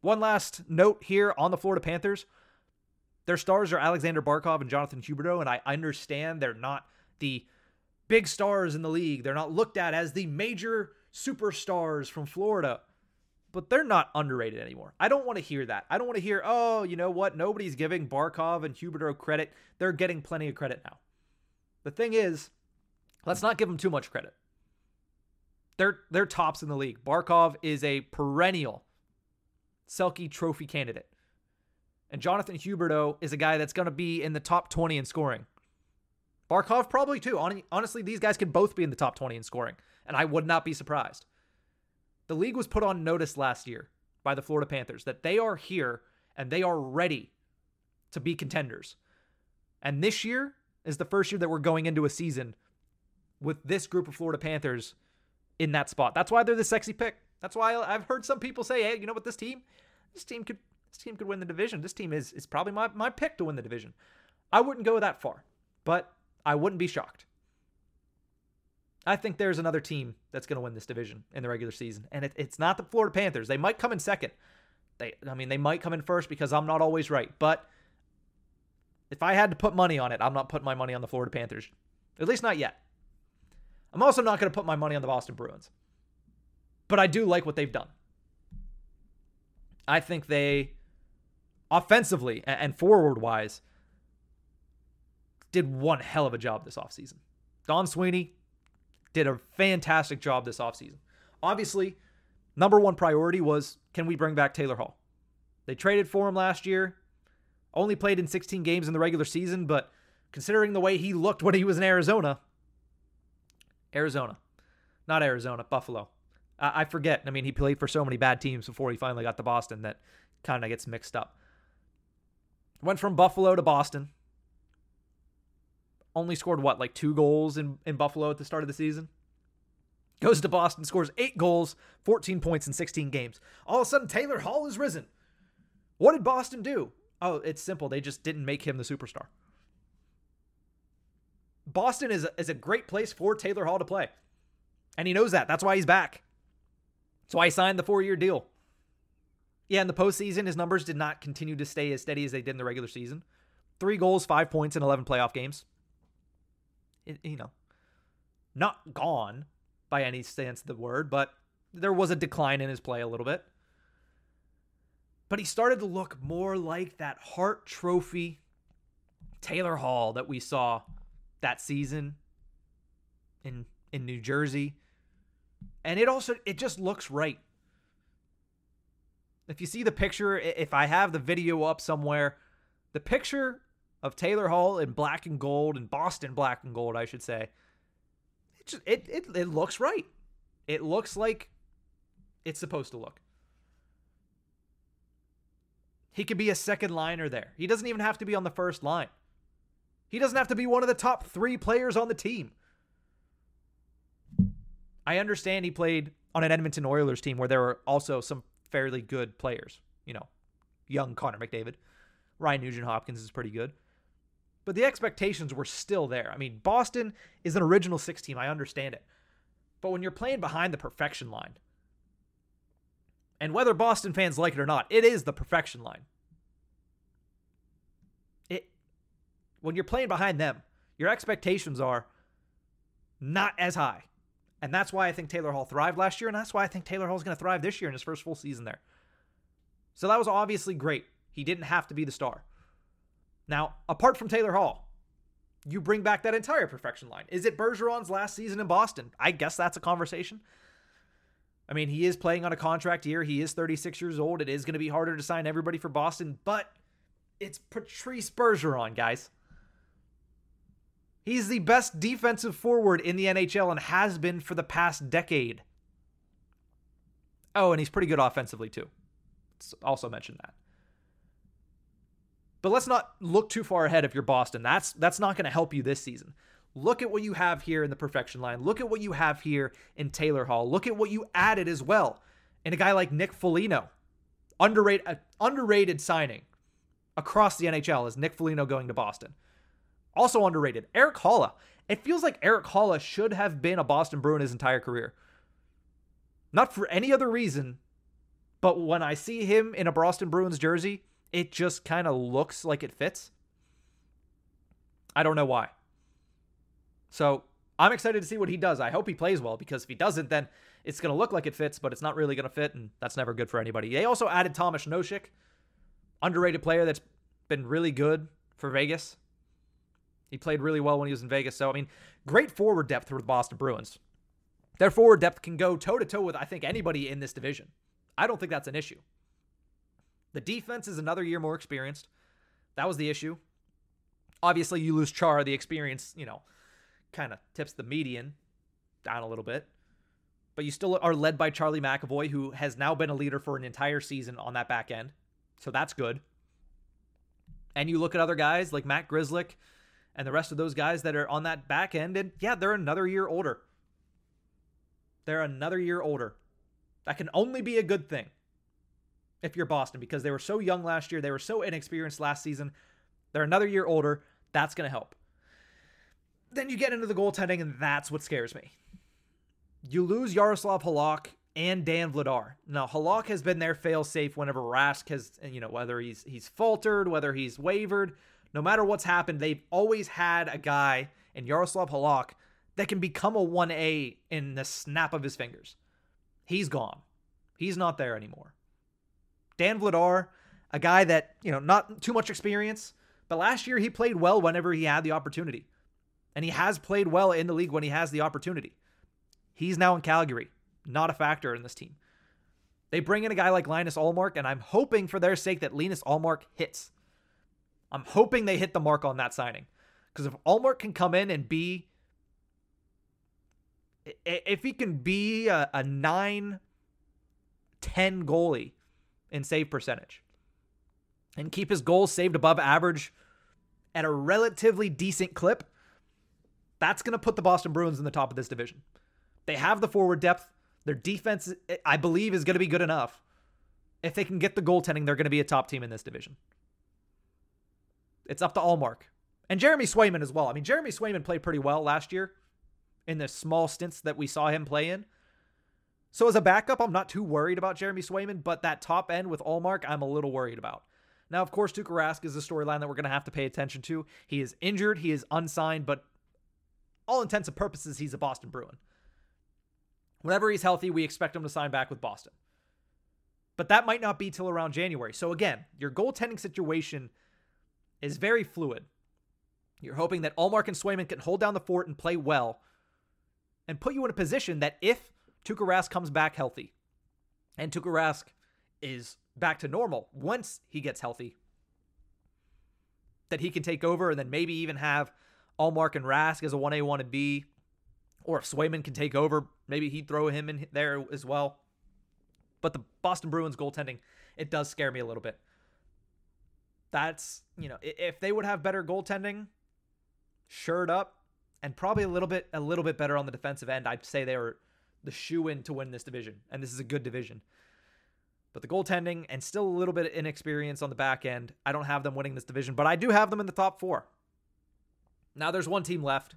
One last note here on the Florida Panthers. Their stars are Alexander Barkov and Jonathan Huberdeau, and I understand they're not the big stars in the league. They're not looked at as the major superstars from Florida, but they're not underrated anymore. I don't want to hear that. I don't want to hear, oh, you know what? Nobody's giving Barkov and Huberdeau credit. They're getting plenty of credit now. The thing is, let's not give them too much credit. They're they're tops in the league. Barkov is a perennial Selke Trophy candidate, and Jonathan Huberdeau is a guy that's going to be in the top 20 in scoring. Barkov probably too. Honestly, these guys could both be in the top 20 in scoring, and I would not be surprised. The league was put on notice last year by the Florida Panthers that they are here and they are ready to be contenders. And this year is the first year that we're going into a season with this group of Florida Panthers in that spot. That's why they're the sexy pick. That's why I've heard some people say, "Hey, you know what? This team, this team could, this team could win the division. This team is is probably my my pick to win the division." I wouldn't go that far, but I wouldn't be shocked. I think there's another team that's going to win this division in the regular season, and it, it's not the Florida Panthers. They might come in second. They, I mean, they might come in first because I'm not always right. But if I had to put money on it, I'm not putting my money on the Florida Panthers At least not yet. I'm also not going to put my money on the Boston Bruins. But I do like what they've done. I think they, offensively and forward wise, did one hell of a job this offseason. Don Sweeney did a fantastic job this offseason. Obviously, number one priority was can we bring back Taylor Hall? They traded for him last year, only played in 16 games in the regular season, but considering the way he looked when he was in Arizona, Arizona, not Arizona, Buffalo. I forget. I mean, he played for so many bad teams before he finally got to Boston that kind of gets mixed up. Went from Buffalo to Boston. Only scored what, like two goals in, in Buffalo at the start of the season? Goes to Boston, scores eight goals, 14 points in 16 games. All of a sudden, Taylor Hall has risen. What did Boston do? Oh, it's simple. They just didn't make him the superstar. Boston is a, is a great place for Taylor Hall to play. And he knows that. That's why he's back. That's why he signed the four year deal. Yeah, in the postseason, his numbers did not continue to stay as steady as they did in the regular season. Three goals, five points in 11 playoff games. You know, not gone by any sense of the word, but there was a decline in his play a little bit. But he started to look more like that Hart Trophy Taylor Hall that we saw that season in in New Jersey. And it also it just looks right. If you see the picture, if I have the video up somewhere, the picture of Taylor Hall in black and gold and Boston black and gold, I should say. It just it it, it looks right. It looks like it's supposed to look. He could be a second liner there. He doesn't even have to be on the first line. He doesn't have to be one of the top three players on the team. I understand he played on an Edmonton Oilers team where there were also some fairly good players. You know, young Connor McDavid. Ryan Nugent Hopkins is pretty good. But the expectations were still there. I mean, Boston is an original six team. I understand it. But when you're playing behind the perfection line, and whether Boston fans like it or not, it is the perfection line. It when you're playing behind them, your expectations are not as high. And that's why I think Taylor Hall thrived last year, and that's why I think Taylor Hall is going to thrive this year in his first full season there. So that was obviously great. He didn't have to be the star. Now, apart from Taylor Hall, you bring back that entire perfection line. Is it Bergeron's last season in Boston? I guess that's a conversation. I mean, he is playing on a contract year. He is 36 years old. It is going to be harder to sign everybody for Boston, but it's Patrice Bergeron, guys. He's the best defensive forward in the NHL and has been for the past decade. Oh, and he's pretty good offensively too. Let's also mention that. But let's not look too far ahead if you're Boston. That's that's not going to help you this season. Look at what you have here in the perfection line. Look at what you have here in Taylor Hall. Look at what you added as well in a guy like Nick Foligno. Underrated uh, underrated signing across the NHL is Nick Foligno going to Boston. Also underrated, Erik Haula. It feels like Erik Haula should have been a Boston Bruin his entire career. Not for any other reason, but when I see him in a Boston Bruins jersey, it just kind of looks like it fits. I don't know why. So I'm excited to see what he does. I hope he plays well because if he doesn't, then it's going to look like it fits, but it's not really going to fit, and that's never good for anybody. They also added Tomas Nosek, underrated player that's been really good for Vegas. He played really well when he was in Vegas. So, I mean, great forward depth for the Boston Bruins. Their forward depth can go toe to toe with, I think, anybody in this division. I don't think that's an issue. The defense is another year more experienced. That was the issue. Obviously, you lose Char. The experience, you know, kind of tips the median down a little bit. But you still are led by Charlie McAvoy, who has now been a leader for an entire season on that back end. So that's good. And you look at other guys like Matt Grzelcyk, and the rest of those guys that are on that back end, and yeah, they're another year older. They're another year older. That can only be a good thing if you're Boston because they were so young last year. They were so inexperienced last season. They're another year older. That's going to help. Then you get into the goaltending, and that's what scares me. You lose Yaroslav Halak and Dan Vladar. Now, Halak has been their fail safe whenever Rask has, you know, whether he's he's faltered, whether he's wavered no matter what's happened, they've always had a guy and Yaroslav Halak that can become a 1A in the snap of his fingers. He's gone. He's not there anymore. Dan Vladar, a guy that, you know, not too much experience, but last year he played well whenever he had the opportunity. And he has played well in the league when he has the opportunity. He's now in Calgary, not a factor in this team. They bring in a guy like Linus Ullmark, and I'm hoping for their sake that Linus Ullmark hits. I'm hoping they hit the mark on that signing. Because if Ullmark can come in and be if he can be a, a 9 10 goalie in save percentage and keep his goals saved above average at a relatively decent clip, that's going to put the Boston Bruins in the top of this division. They have the forward depth. Their defense, I believe, is going to be good enough. If they can get the goaltending, they're going to be a top team in this division. It's up to Ullmark. And Jeremy Swayman as well. I mean, Jeremy Swayman played pretty well last year in the small stints that we saw him play in. So as a backup, I'm not too worried about Jeremy Swayman, but that top end with Ullmark, I'm a little worried about. Now, of course, Tuukka Rask is a storyline that we're going to have to pay attention to. He is injured, he is unsigned, but all intents and purposes, he's a Boston Bruin. Whenever he's healthy, we expect him to sign back with Boston. But that might not be till around January. So again, your goaltending situation is very fluid. You're hoping that Ullmark and Swayman can hold down the fort and play well and put you in a position that if Tuukka Rask comes back healthy and Tuukka Rask is back to normal once he gets healthy, that he can take over and then maybe even have Ullmark and Rask as a 1A, 1B. Or if Swayman can take over, maybe he'd throw him in there as well. But the Boston Bruins goaltending, it does scare me a little bit. That's, you know, if they would have better goaltending, shirt up, and probably a little bit a little bit better on the defensive end. I'd say they were the shoe in to win this division, and this is a good division. But the goaltending and still a little bit of inexperience on the back end. I don't have them winning this division, but I do have them in the top four. Now there's one team left,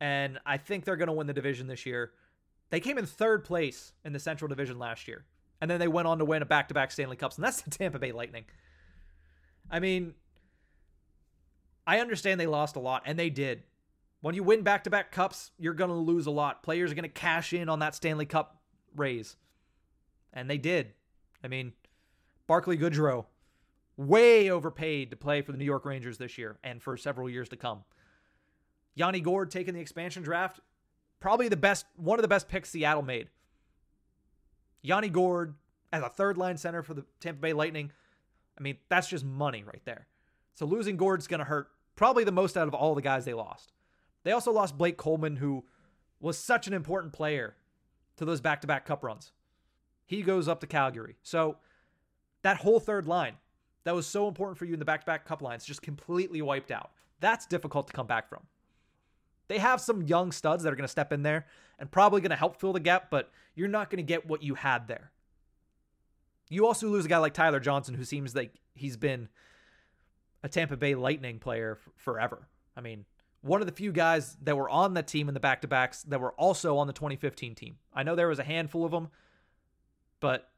and I think they're going to win the division this year. They came in third place in the Central Division last year, and then they went on to win a back-to-back Stanley Cups, and that's the Tampa Bay Lightning. I mean, I understand they lost a lot, and they did. When you win back to back cups, you're going to lose a lot. Players are going to cash in on that Stanley Cup raise. And they did. I mean, Barclay Goodrow, way overpaid to play for the New York Rangers this year and for several years to come. Yanni Gourde taking the expansion draft, probably the best, one of the best picks Seattle made. Yanni Gourde as a third line center for the Tampa Bay Lightning. I mean, that's just money right there. So losing Gourde's going to hurt probably the most out of all the guys they lost. They also lost Blake Coleman, who was such an important player to those back to back cup runs. He goes up to Calgary. So that whole third line that was so important for you in the back to back cup lines just completely wiped out. That's difficult to come back from. They have some young studs that are going to step in there and probably going to help fill the gap, but you're not going to get what you had there. You also lose a guy like Tyler Johnson, who seems like he's been a Tampa Bay Lightning player forever. I mean, one of the few guys that were on that team in the back to backs that were also on the 2015 team. I know there was a handful of them, but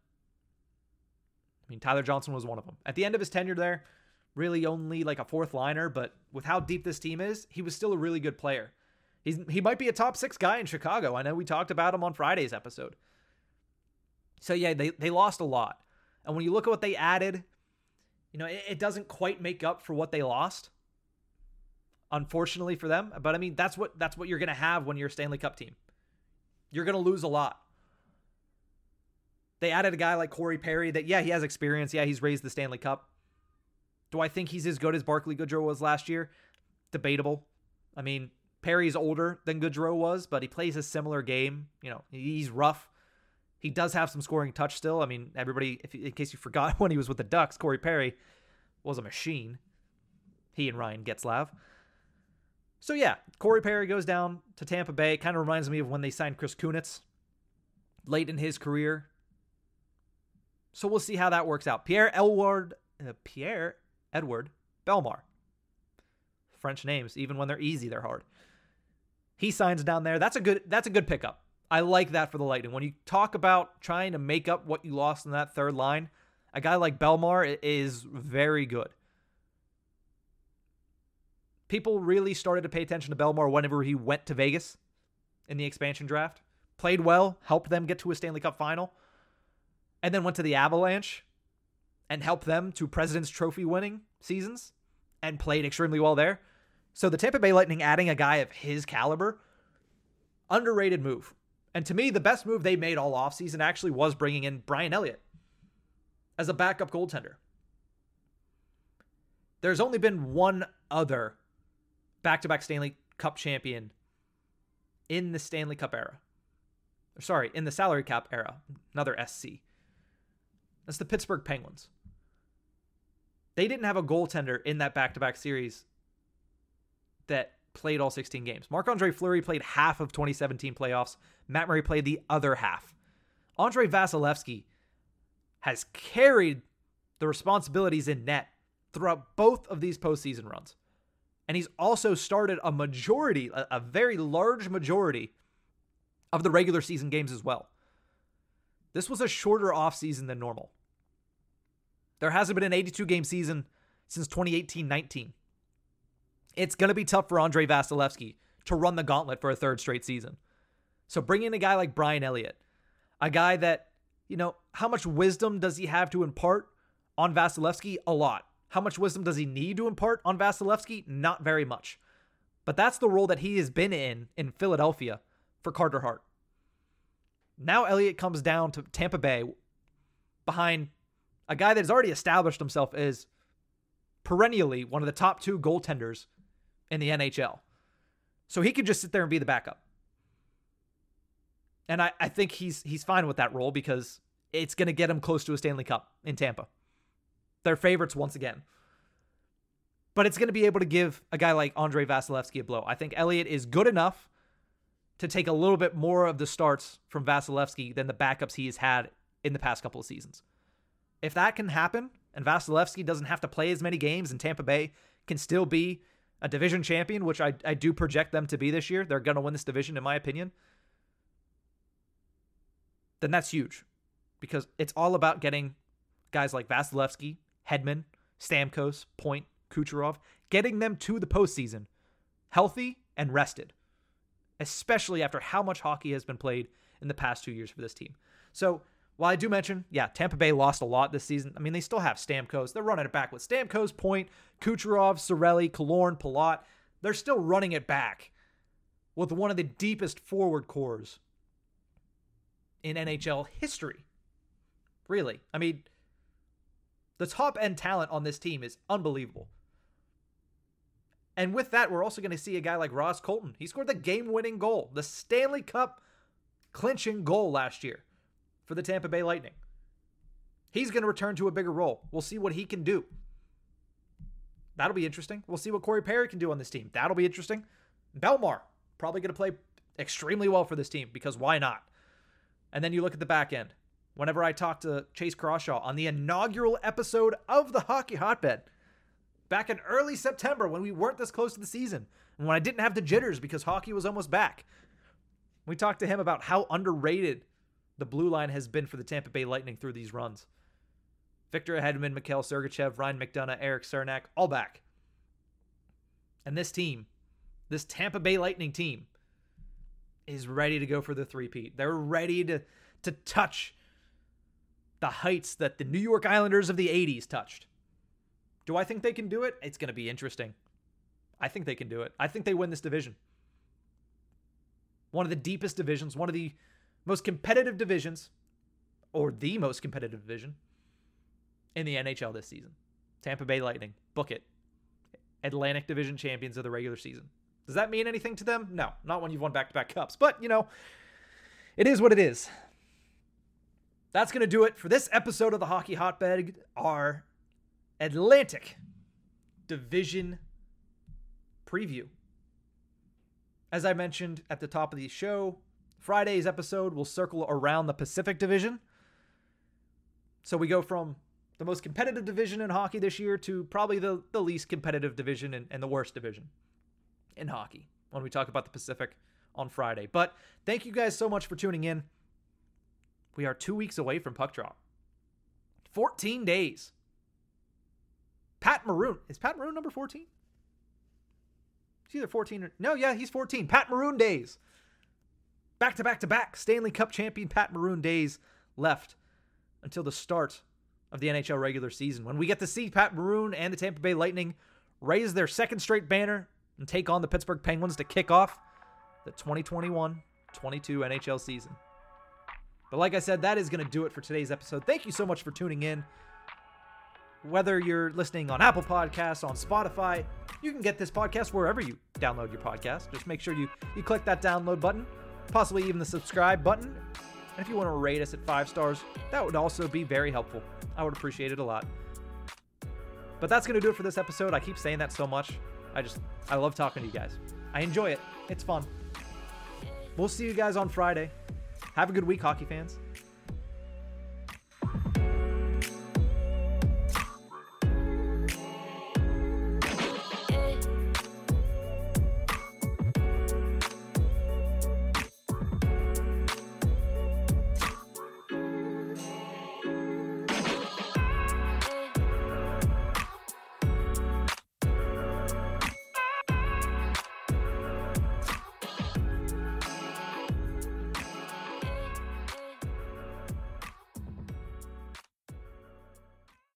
I mean, Tyler Johnson was one of them. At the end of his tenure there, really only like a fourth liner, but with how deep this team is, he was still a really good player. He's, he might be a top six guy in Chicago. I know we talked about him on Friday's episode. So, yeah, they, they lost a lot. And when you look at what they added, you know, it, it doesn't quite make up for what they lost unfortunately for them. But I mean, that's what that's what you're going to have when you're a Stanley Cup team. You're going to lose a lot. They added a guy like Corey Perry that yeah, he has experience. Yeah, he's raised the Stanley Cup. Do I think he's as good as Barclay Goodrow was last year? Debatable. I mean, Perry's older than Goodrow was, but he plays a similar game. You know, he's rough. He does have some scoring touch still. I mean, everybody, if, in case you forgot when he was with the Ducks, Corey Perry was a machine. He and Ryan Getzlaf. So yeah, Corey Perry goes down to Tampa Bay. Kind of reminds me of when they signed Chris Kunitz late in his career. So we'll see how that works out. Pierre Elward, uh, Pierre Edward Bellemare. French names, even when they're easy, they're hard. He signs down there. That's a good. That's a good pickup. I like that for the Lightning. When you talk about trying to make up what you lost in that third line, a guy like Bellemare is very good. People really started to pay attention to Bellemare whenever he went to Vegas in the expansion draft. Played well, helped them get to a Stanley Cup final, and then went to the Avalanche and helped them to President's Trophy winning seasons and played extremely well there. So the Tampa Bay Lightning adding a guy of his caliber, underrated move. And to me, the best move they made all offseason actually was bringing in Brian Elliott as a backup goaltender. There's only been one other back to back Stanley Cup champion in the Stanley Cup era. Or Sorry, in the salary cap era. Another SC. That's the Pittsburgh Penguins. They didn't have a goaltender in that back to back series that played all 16 games. Marc Andre Fleury played half of 2017 playoffs, Matt Murray played the other half. Andrei Vasilevskiy has carried the responsibilities in net throughout both of these postseason runs. And he's also started a majority, a, a very large majority of the regular season games as well. This was a shorter offseason than normal. There hasn't been an 82 game season since 2018 19. It's going to be tough for Andrei Vasilevskiy to run the gauntlet for a third straight season. So bring in a guy like Brian Elliott, a guy that, you know, how much wisdom does he have to impart on Vasilevskiy? A lot. How much wisdom does he need to impart on Vasilevskiy? Not very much. But that's the role that he has been in in Philadelphia for Carter Hart. Now Elliott comes down to Tampa Bay behind a guy that has already established himself as perennially one of the top two goaltenders in the NHL. So he could just sit there and be the backup. And I, I think he's he's fine with that role because it's going to get him close to a Stanley Cup in Tampa. They're favorites once again. But it's going to be able to give a guy like Andrei Vasilevskiy a blow. I think Elliott is good enough to take a little bit more of the starts from Vasilevskiy than the backups he has had in the past couple of seasons. If that can happen and Vasilevskiy doesn't have to play as many games and Tampa Bay can still be a division champion, which I, I do project them to be this year, they're going to win this division, in my opinion, then that's huge because it's all about getting guys like Vasilevskiy, Hedman, Stamkos, Point, Kucherov, getting them to the postseason healthy and rested, especially after how much hockey has been played in the past two years for this team. So while I do mention, yeah, Tampa Bay lost a lot this season. I mean, they still have Stamkos. They're running it back with Stamkos, Point, Kucherov, Cirelli, Killorn, Palat. They're still running it back with one of the deepest forward cores in NHL history. Really. I mean, the top end talent on this team is unbelievable. And with that, we're also going to see a guy like Ross Colton. He scored the game winning goal, the Stanley Cup clinching goal last year for the Tampa Bay Lightning. He's going to return to a bigger role. We'll see what he can do. That'll be interesting. We'll see what Corey Perry can do on this team. That'll be interesting. Bellemare, probably going to play extremely well for this team because why not? And then you look at the back end. Whenever I talked to Chase Crawshaw on the inaugural episode of the Hockey Hotbed back in early September when we weren't this close to the season and when I didn't have the jitters because hockey was almost back, we talked to him about how underrated the blue line has been for the Tampa Bay Lightning through these runs. Victor Hedman, Mikhail Sergachev, Ryan McDonagh, Erik Cernak, all back. And this team, this Tampa Bay Lightning team, is ready to go for the three-peat. They're ready to to touch the heights that the New York Islanders of the 80s touched. Do I think they can do it? It's going to be interesting. I think they can do it. I think they win this division. One of the deepest divisions, one of the most competitive divisions, or the most competitive division in the NHL this season. Tampa Bay Lightning, book it. Atlantic Division champions of the regular season. Does that mean anything to them? No, not when you've won back to back cups. But, you know, it is what it is. That's going to do it for this episode of the Hockey Hotbed, our Atlantic Division preview. As I mentioned at the top of the show, Friday's episode will circle around the Pacific Division. So we go from the most competitive division in hockey this year to probably the, the least competitive division and, and the worst division in hockey when we talk about the Pacific on Friday. But thank you guys so much for tuning in. We are two weeks away from puck drop. 14 days. Pat Maroon. Is Pat Maroon number 14? He's either 14 or no, yeah, he's 14. Pat Maroon days. Back to back to back. Stanley Cup champion Pat Maroon days left until the start of the NHL regular season when we get to see Pat Maroon and the Tampa Bay Lightning raise their second straight banner and take on the Pittsburgh Penguins to kick off the 2021 22 NHL season. But like I said, that is going to do it for today's episode. Thank you so much for tuning in. Whether you're listening on Apple Podcasts, on Spotify, you can get this podcast wherever you download your podcast. Just make sure you, you click that download button, possibly even the subscribe button. And if you want to rate us at five stars, that would also be very helpful. I would appreciate it a lot. But that's going to do it for this episode. I keep saying that so much. I just, I love talking to you guys. I enjoy it. It's fun. We'll see you guys on Friday. Have a good week, hockey fans.